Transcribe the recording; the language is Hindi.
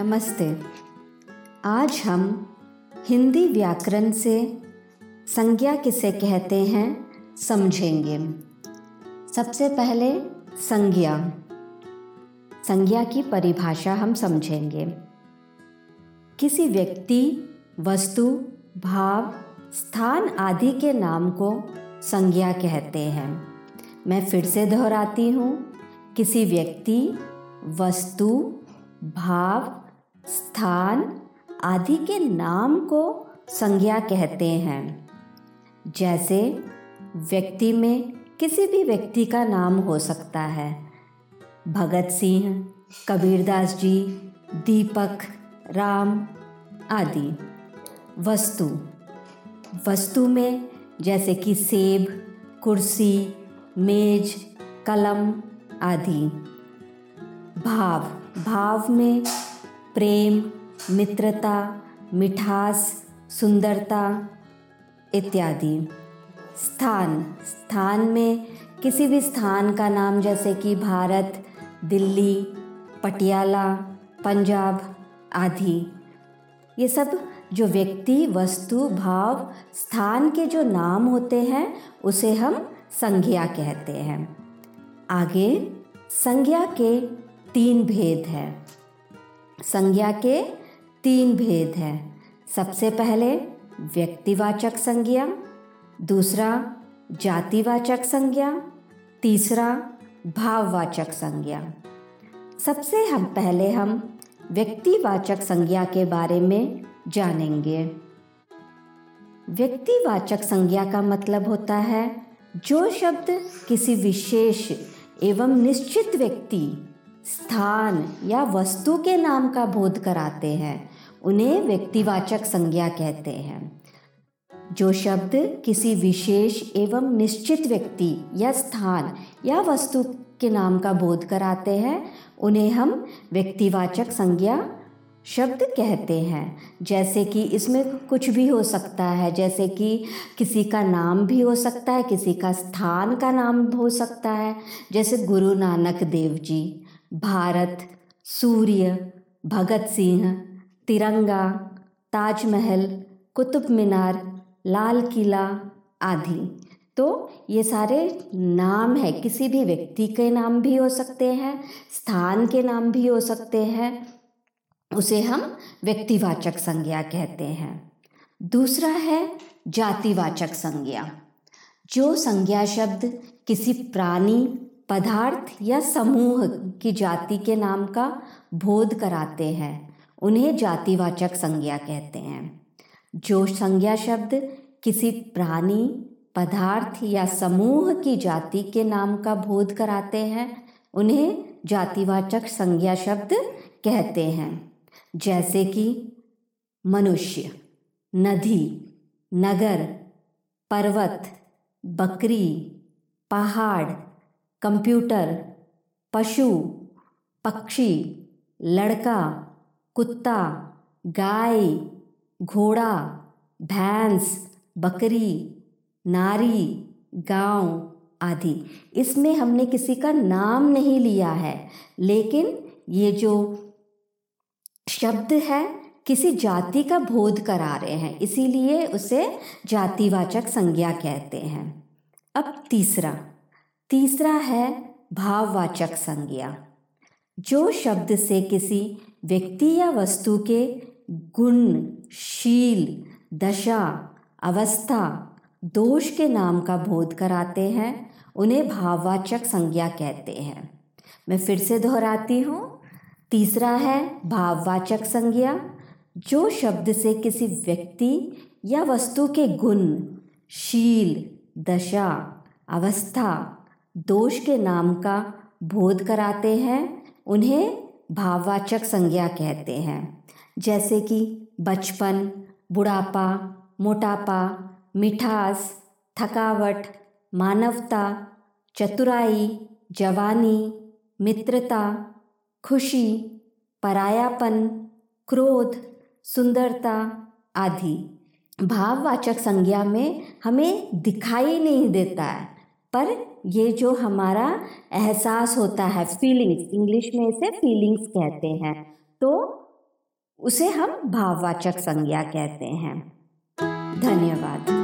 नमस्ते। आज हम हिंदी व्याकरण से संज्ञा किसे कहते हैं समझेंगे। सबसे पहले संज्ञा। संज्ञा की परिभाषा हम समझेंगे। किसी व्यक्ति, वस्तु, भाव, स्थान आदि के नाम को संज्ञा कहते हैं। मैं फिर से दोहराती हूँ। किसी व्यक्ति, वस्तु, भाव स्थान आदि के नाम को संज्ञा कहते हैं। जैसे, व्यक्ति में किसी भी व्यक्ति का नाम हो सकता है। भगत सिंह, कबीरदास जी, दीपक, राम आदि। वस्तु। वस्तु में जैसे कि सेब, कुर्सी, मेज, कलम आदि। भाव। भाव में प्रेम, मित्रता, मिठास, सुंदरता इत्यादि। स्थान। स्थान में किसी भी स्थान का नाम जैसे कि भारत, दिल्ली, पटियाला, पंजाब आदि। ये सब जो व्यक्ति, वस्तु, भाव, स्थान के जो नाम होते हैं, उसे हम संज्ञा कहते हैं। आगे, संज्ञा के तीन भेद हैं। संज्ञा के तीन भेद हैं। सबसे पहले, व्यक्तिवाचक संज्ञा, दूसरा, जातिवाचक संज्ञा, तीसरा, भाववाचक संज्ञा। सबसे हम पहले हम व्यक्तिवाचक संज्ञा के बारे में जानेंगे। व्यक्तिवाचक संज्ञा का मतलब होता है, जो शब्द किसी विशेष एवं निश्चित व्यक्ति स्थान या वस्तु के नाम का बोध कराते हैं, उन्हें व्यक्तिवाचक संज्ञा कहते हैं। जो शब्द किसी विशेष एवं निश्चित व्यक्ति या स्थान या वस्तु के नाम का बोध कराते हैं, उन्हें हम व्यक्तिवाचक संज्ञा शब्द कहते हैं। जैसे कि इसमें कुछ भी हो सकता है, जैसे कि किसी का नाम भी हो सकता है, किसी का स्थान का नाम हो सकता है, जैसे गुरु नानक देव जी। भारत, सूर्य, भगत सिंह, तिरंगा, ताजमहल, कुतुब मीनार, लाल किला आदि। तो ये सारे नाम है। किसी भी व्यक्ति के नाम भी हो सकते हैं, स्थान के नाम भी हो सकते हैं। उसे हम व्यक्तिवाचक संज्ञा कहते हैं। दूसरा है जातिवाचक संज्ञा। जो संज्ञा शब्द किसी प्राणी पदार्थ या समूह की जाति के नाम का बोध कराते हैं। उन्हें जातिवाचक संज्ञा कहते हैं। जो संज्ञा शब्द किसी प्राणी, पदार्थ या समूह की जाति के नाम का बोध कराते हैं, उन्हें जातिवाचक संज्ञा शब्द कहते हैं। जैसे कि मनुष्य, नदी, नगर, पर्वत, बकरी, पहाड़ कंप्यूटर, पशु, पक्षी, लड़का, कुत्ता, गाय, घोड़ा, भैंस, बकरी, नारी, गाँव आदि। इसमें हमने किसी का नाम नहीं लिया है, लेकिन ये जो शब्द है, किसी जाति का बोध करा रहे हैं, इसीलिए उसे जातिवाचक संज्ञा कहते हैं। अब तीसरा। तीसरा है भाववाचक संज्ञा। जो शब्द से किसी व्यक्ति या वस्तु के गुण, शील, दशा, अवस्था, दोष के नाम का बोध कराते हैं, उन्हें भाववाचक संज्ञा कहते हैं। मैं फिर से दोहराती हूँ। तीसरा है भाववाचक संज्ञा। जो शब्द से किसी व्यक्ति या वस्तु के गुण, शील, दशा, अवस्था दोष के नाम का बोध कराते हैं, उन्हें भाववाचक संज्ञा कहते हैं। जैसे कि बचपन, बुढ़ापा, मोटापा, मिठास, थकावट, मानवता, चतुराई, जवानी, मित्रता, खुशी, परायापन, क्रोध, सुंदरता आदि। भाववाचक संज्ञा में हमें दिखाई नहीं देता है। पर ये जो हमारा एहसास होता है फीलिंग्स इंग्लिश में इसे फीलिंग्स कहते हैं। तो उसे हम भाववाचक संज्ञा कहते हैं। धन्यवाद।